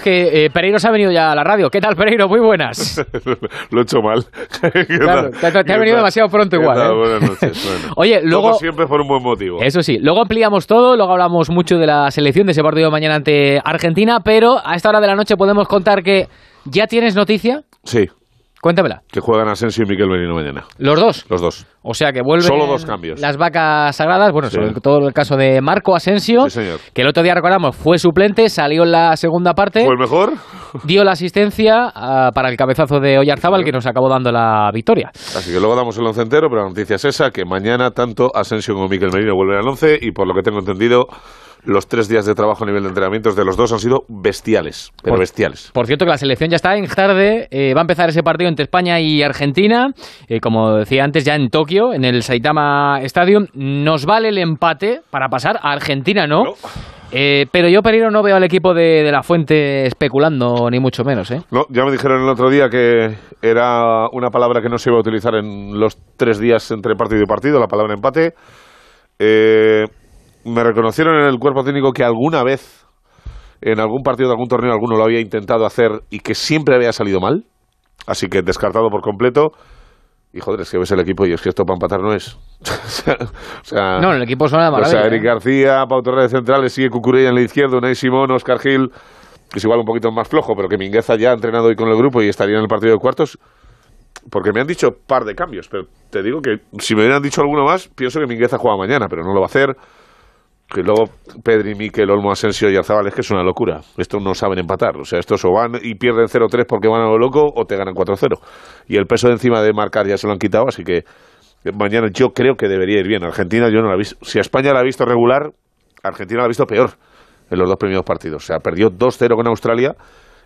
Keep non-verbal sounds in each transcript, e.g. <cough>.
que eh, Pereiro se ha venido ya a la radio. ¿Qué tal, Pereiro? Muy buenas. <laughs> Lo he hecho mal. <laughs> Claro, te, te- te ha venido demasiado pronto igual. ¿eh? Buenas noches. <laughs> Bueno, Oye, luego... todo siempre por un buen motivo. Eso sí, luego ampliamos todo, luego hablamos mucho de la selección de ese partido de mañana ante Argentina, pero a esta hora de la noche podemos contar que ya tienes noticia. Sí, Cuéntamela. que juegan Asensio y Miquel Merino mañana. Los dos. Los dos. O sea que vuelven Solo dos cambios. las vacas sagradas. Bueno, Sí. sobre todo el caso de Marco Asensio, Sí, señor. que el otro día recordamos fue suplente, salió en la segunda parte, ¿Fue el mejor? dio la asistencia ah, para el cabezazo de Oyarzábal que nos acabó dando la victoria. Así que luego damos el once entero, pero la noticia es esa, que mañana tanto Asensio como Miquel Merino vuelven al once y por lo que tengo entendido, los tres días de trabajo a nivel de entrenamientos de los dos han sido bestiales, pero Por- bestiales. Por cierto, que la selección ya está en tarde. eh, va a empezar ese partido entre España y Argentina. eh, como decía antes, ya en Tokio, en el Saitama Stadium. Nos vale el empate para pasar. A Argentina no. No. Eh, pero yo, Pereiro, no veo al equipo de, de la Fuente especulando, ni mucho menos. ¿eh? No, ya me dijeron el otro día que era una palabra que no se iba a utilizar en los tres días entre partido y partido, la palabra empate. Eh, me reconocieron en el cuerpo técnico que alguna vez, en algún partido de algún torneo, alguno lo había intentado hacer y que siempre había salido mal. Así que descartado por completo. Y joder, es que ves el equipo y es que esto para empatar no es. <laughs> o sea, No, el equipo suena de o maravilla. sea, Eric ¿eh? García, Pau Torres de centrales, sigue Cucurella en la izquierda, Unai Simón, Oscar Gil, que es igual un poquito más flojo, pero que Mingueza ya ha entrenado hoy con el grupo y estaría en el partido de cuartos. Porque me han dicho par de cambios, pero te digo que si me hubieran dicho alguno más, pienso que Mingueza juega mañana, pero no lo va a hacer. Que luego Pedri, Miquel, Olmo, Asensio y Arzabal es que es una locura. Estos no saben empatar. O sea, estos o van y pierden 0-3 porque van a lo loco o te ganan 4-0. Y el peso de encima de marcar ya se lo han quitado, así que eh, mañana yo creo que debería ir bien. Argentina yo no la he visto. Si España la ha visto regular, Argentina la ha visto peor en los dos primeros partidos. O sea, perdió 2-0 con Australia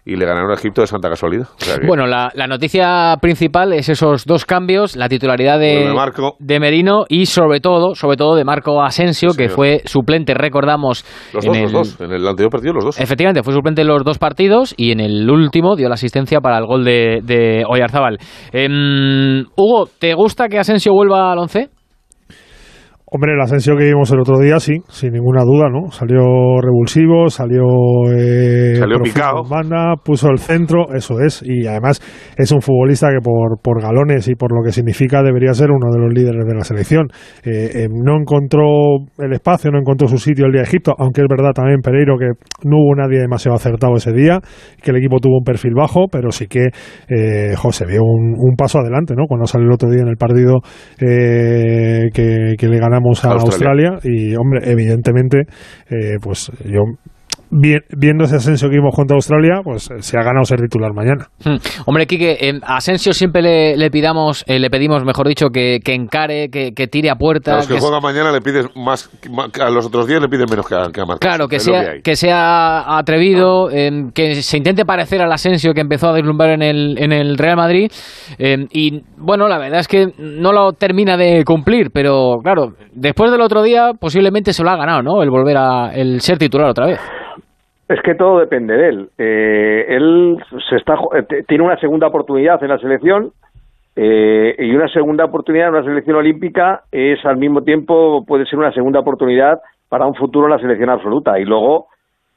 y le ganaron a Egipto de santa casualidad. O sea que- Bueno, la, la noticia principal es esos dos cambios, la titularidad de, Vuelve Marco. de Merino y sobre todo, sobre todo de Marco Asensio, Sí, que señor. fue suplente, recordamos, los en dos, el, los dos. En el anterior partido, los dos. Efectivamente, fue suplente en los dos partidos y en el último dio la asistencia para el gol de, de Oyarzábal. Em, Hugo, ¿te gusta que Asensio vuelva al once? Hombre, el ascenso que vimos el otro día, sí, sin ninguna duda, ¿no? Salió revulsivo, salió... Eh, Salió picado. Banda, puso el centro, eso es, y además es un futbolista que por, por galones y por lo que significa debería ser uno de los líderes de la selección. Eh, eh, no encontró el espacio, no encontró su sitio el día de Egipto, aunque es verdad también, Pereiro, que no hubo nadie demasiado acertado ese día, que el equipo tuvo un perfil bajo, pero sí que, José, vio un, un paso adelante, ¿no? Cuando salió el otro día en el partido que, que le ganamos a Australia. Australia. y, hombre, evidentemente, eh, pues yo viendo ese ascenso que vimos contra Australia, pues eh, se ha ganado ser titular mañana. Hmm. Hombre, Quique, a Asensio siempre le, le pidamos, eh, le pedimos, mejor dicho, que, que encare, que, que tire a puerta. A los que, que- juegan mañana le pides más, más- a los otros días le piden menos que a, que a Marcos. Claro, que sea, que sea atrevido, em, que se intente parecer al Asensio que empezó a deslumbrar en el, en el Real Madrid. em, y bueno, la verdad es que no lo termina de cumplir, pero claro, después del otro día posiblemente se lo ha ganado, ¿no? El volver a el ser titular otra vez. Es que todo depende de él. Eh, él se está, eh, tiene una segunda oportunidad en la selección eh, y una segunda oportunidad en una selección olímpica es al mismo tiempo puede ser una segunda oportunidad para un futuro en la selección absoluta. Y luego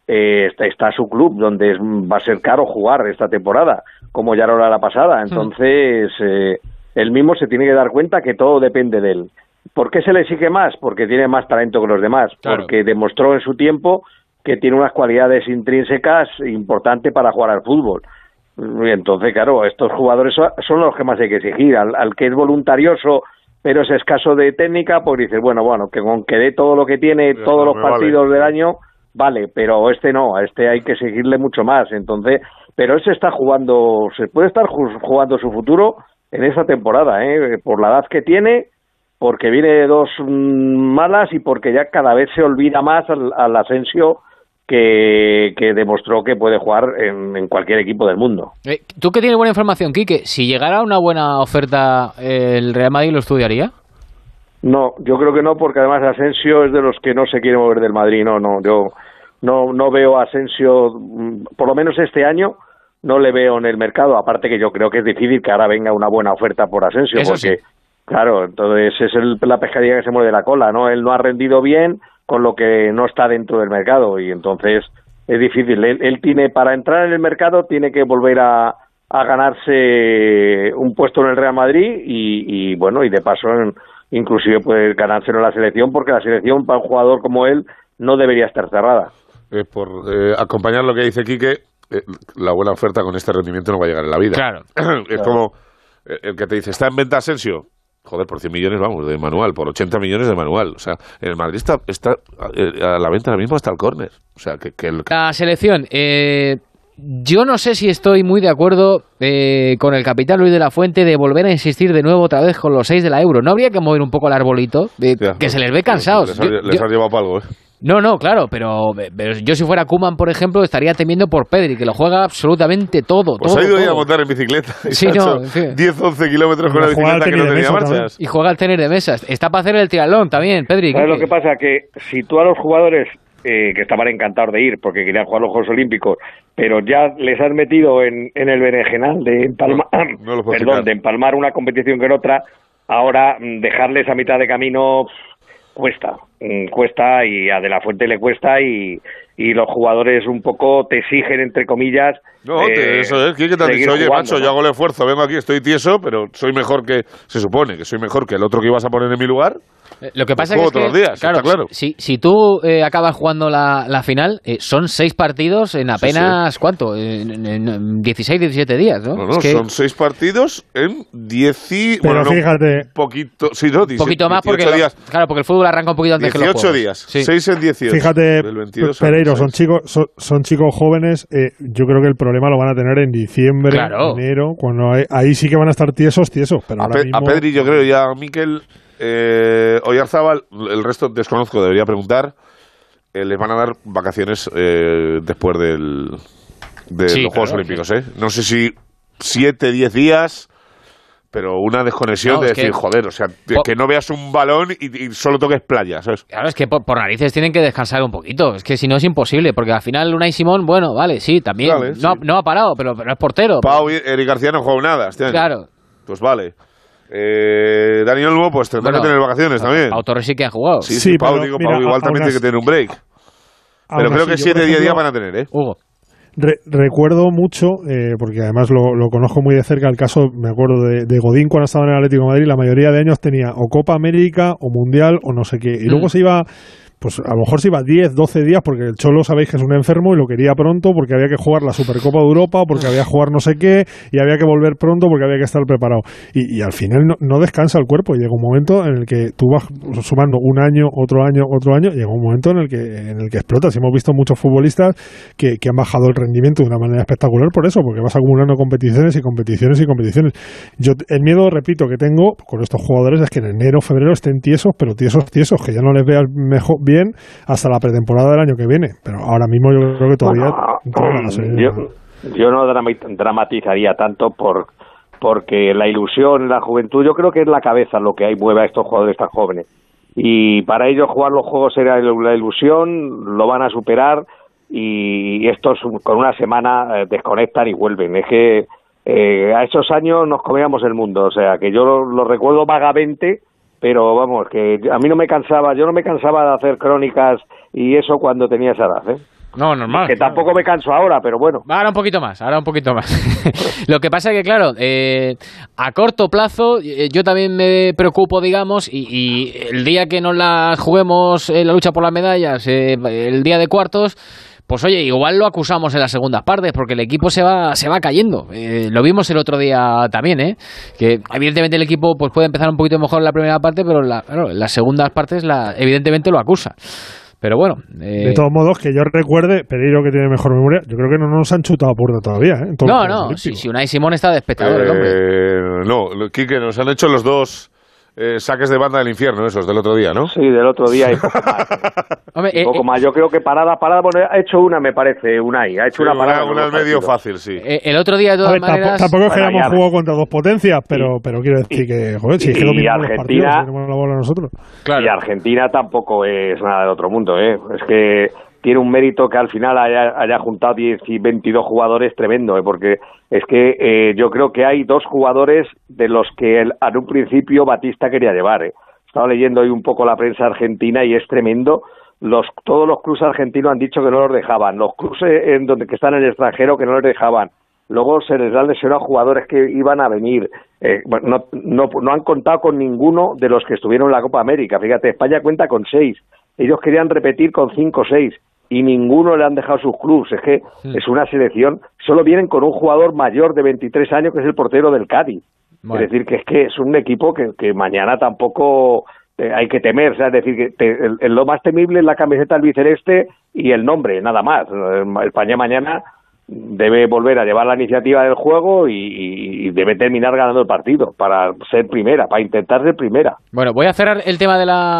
eh, está, está su club donde es- va a ser caro jugar esta temporada, como ya lo era la pasada. Entonces eh, él mismo se tiene que dar cuenta que todo depende de él. ¿Por qué se le exige más? Porque tiene más talento que los demás, Claro. porque demostró en su tiempo que tiene unas cualidades intrínsecas importantes para jugar al fútbol. Y entonces, claro, estos jugadores son- los que más hay que exigir. Al, al que es voluntarioso, pero es escaso de técnica, pues dices, bueno, bueno, que con que dé todo lo que tiene, todos los vale. partidos del año, vale, pero este no, a este hay que seguirle mucho más. Entonces, pero él se está jugando, se puede estar ju- jugando su futuro en esta temporada, ¿eh? por la edad que tiene, porque viene de dos mm, malas y porque ya cada vez se olvida más al, al Asensio que, que demostró que puede jugar en, en cualquier equipo del mundo. Eh, Tú que tienes buena información, Quique, si llegara una buena oferta, eh, ¿el Real Madrid lo estudiaría? No, yo creo que no, porque además Asensio es de los que no se quiere mover del Madrid. No, no, yo no, no veo a Asensio, mm, por lo menos este año, no le veo en el mercado. Aparte que yo creo que es difícil que ahora venga una buena oferta por Asensio, Eso porque, sí. claro, entonces es el- la pescadilla que se mueve la cola, ¿no? Él no ha rendido bien con lo que no está dentro del mercado y entonces es difícil. Él, tiene, para entrar en el mercado, tiene que volver a, a ganarse un puesto en el Real Madrid y, bueno, y de paso, inclusive puede ganárselo en la selección, porque la selección para un jugador como él no debería estar cerrada. Eh, por eh, acompañar lo que dice Quique, eh, la buena oferta con este rendimiento no va a llegar en la vida. Claro. <clears throat> es como el que te dice, ¿está en venta Asensio? Joder, por 100 millones, vamos, de manual, por 80 millones de manual. O sea, en el Madrid está, está a la venta ahora mismo hasta el córner. O sea, que, La selección, yo no sé si estoy muy de acuerdo con el capitán Luis de la Fuente de volver a insistir de nuevo otra vez con los 6 de la euro. ¿No habría que mover un poco el arbolito? que se les ve cansados. Les, ha, llevado para algo, ¿eh? No, no, claro, pero, yo si fuera Kuman, por ejemplo, estaría temiendo por Pedri, que lo juega absolutamente todo. Pues ha ido a montar en bicicleta. sí, no, 10, 11 kilómetros con la bicicleta que no tenía marchas. Y juega al tener de mesas. Está para hacer el triatlón también, Pedri. ¿Sabes lo que pasa? Que si tú a los jugadores eh, que estaban encantados de ir porque querían jugar los Juegos Olímpicos, pero ya les has metido en, en el berenjenal de empalmar, perdón, de empalmar una competición que en otra, ahora mm, dejarles a mitad de camino cuesta, mm, cuesta y a De La Fuente le cuesta y, y los jugadores un poco te exigen, entre comillas. No, eh, eso es, ¿qué te has dicho? Oye, macho, yo hago el esfuerzo, vengo aquí, estoy tieso, pero soy mejor que, se supone que soy mejor que el otro que ibas a poner en mi lugar. Eh, lo que pasa es que, todos los días, claro, claro. Si, si tú eh, acabas jugando la, la final, eh, son seis partidos en apenas, ¿cuánto? En, 16, 17 días, ¿no? No, no, son seis partidos en 10 Pero fíjate. poquito, sí, no, un poquito más porque, días. claro, porque el fútbol arranca un poquito antes que los 18 días, 6 en 18. Fíjate, Pereiro, son chicos, son, chicos jóvenes, yo creo que el problema lo van a tener en diciembre, enero, cuando ahí sí que van a estar tiesos, tiesos, pero a, ahora mismo... a Pedri yo creo y a Miquel eh, Oyarzábal, el resto desconozco, debería preguntar. Eh, les van a dar vacaciones eh, después del, de los Juegos Olímpicos, ¿eh? No sé si siete, diez días, pero una desconexión de decir, joder, o sea, que no veas un balón y, solo toques playa, ¿sabes? Claro, es que por, narices tienen que descansar un poquito, es que si no es imposible, porque al final Luna y Simón, bueno, vale, sí, también, no, no, ha parado, pero, pero es portero. Pau y Eric García no juegan nada este Claro. Pues vale. Eh, Daniel Olmo, pues tendrá que tener vacaciones también. Pau Torres sí que ha jugado. Sí, sí, Pau, digo, Pau igual también tiene que tener un break. Pero creo que 7 10 días van a tener, ¿eh? Hugo. recuerdo mucho, eh, porque además lo, lo, conozco muy de cerca, el caso, me acuerdo de, de, Godín cuando estaba en el Atlético de Madrid, la mayoría de años tenía o Copa América o Mundial o no sé qué. Y luego mm. se iba pues a lo mejor se iba 10, 12 días porque el Cholo sabéis que es un enfermo y lo quería pronto porque había que jugar la Supercopa de Europa, porque había que jugar no sé qué y había que volver pronto porque había que estar preparado. Y, al final no, descansa el cuerpo. Llega un momento en el que tú vas sumando un año, otro año, otro año, llega un momento en el que, en el que explotas. Y hemos visto muchos futbolistas que, que han bajado el rendimiento de una manera espectacular por eso, porque vas acumulando competiciones y competiciones y competiciones. Yo el miedo, repito, que tengo con estos jugadores es que en enero, febrero estén tiesos, pero tiesos, tiesos, que ya no les veas mejor bien hasta la pretemporada del año que viene. Pero ahora mismo yo creo que todavía... yo, no dramatizaría tanto por porque la ilusión, la juventud, yo creo que es la cabeza lo que hay mueve a estos jugadores tan jóvenes. Y para ellos jugar los juegos era la ilusión, lo van a superar y estos con una semana eh, desconectan y vuelven. Es que eh, a esos años nos comíamos el mundo, o sea que yo lo recuerdo vagamente pero vamos, que a mí no me cansaba, yo no me cansaba de hacer crónicas y eso cuando tenía esa edad, ¿eh? No, normal. Que tampoco me canso ahora, pero bueno. Ahora un poquito más, ahora un poquito más. <laughs> Lo que pasa es que, claro, eh, a corto plazo eh, yo también me preocupo, digamos, y, el día que nos la juguemos en la lucha por las medallas, eh, el día de cuartos, pues oye, igual lo acusamos en las segundas partes, porque el equipo se va, se va cayendo. Eh, lo vimos el otro día también, ¿eh? Que evidentemente el equipo pues puede empezar un poquito mejor en la primera parte, pero la, en las segundas partes la, evidentemente lo acusa. Pero bueno. Eh, de todos modos, que yo recuerde, Pedro que tiene mejor memoria, yo creo que no nos han chutado a puerta todavía. ¿eh? no, no, si, si Unai Simón está de espectador, eh, No, Quique, nos han hecho los dos eh, saques de banda del infierno, esos del otro día, ¿no? Sí, del otro día y <laughs> poco más. Eh, poco eh, más. Yo creo que parada, parada, bueno, ha hecho una, me parece, una ahí. Ha hecho una parada. Una, una medio fácil, sí. el otro día, de todas maneras... Tampoco, es que hayamos jugado contra dos potencias, pero, pero quiero decir que, joder, si es que y Argentina, la bola nosotros. Y Argentina tampoco es nada del otro mundo, ¿eh? Es que tiene un mérito que al final haya, haya juntado 10 y 22 jugadores tremendo, ¿eh? porque es que eh, yo creo que hay dos jugadores de los que el, en un principio Batista quería llevar. ¿eh? Estaba leyendo hoy un poco la prensa argentina y es tremendo los, todos los clubes argentinos han dicho que no los dejaban, los clubes en donde que están en el extranjero que no los dejaban, luego se les han lesionado jugadores que iban a venir, eh, no, no, no han contado con ninguno de los que estuvieron en la Copa América, fíjate, España cuenta con seis, ellos querían repetir con cinco o seis, y ninguno le han dejado sus clubes. Es que es una selección, solo vienen con un jugador mayor de 23 años que es el portero del Cádiz. Es decir, que es que es un equipo que, que mañana tampoco eh, hay que temer. es decir, que lo más temible es la camiseta albiceleste y el nombre, nada más. España mañana debe volver a llevar la iniciativa del juego y, debe terminar ganando el partido para ser primera, para intentar ser primera. Bueno, voy a cerrar el tema de la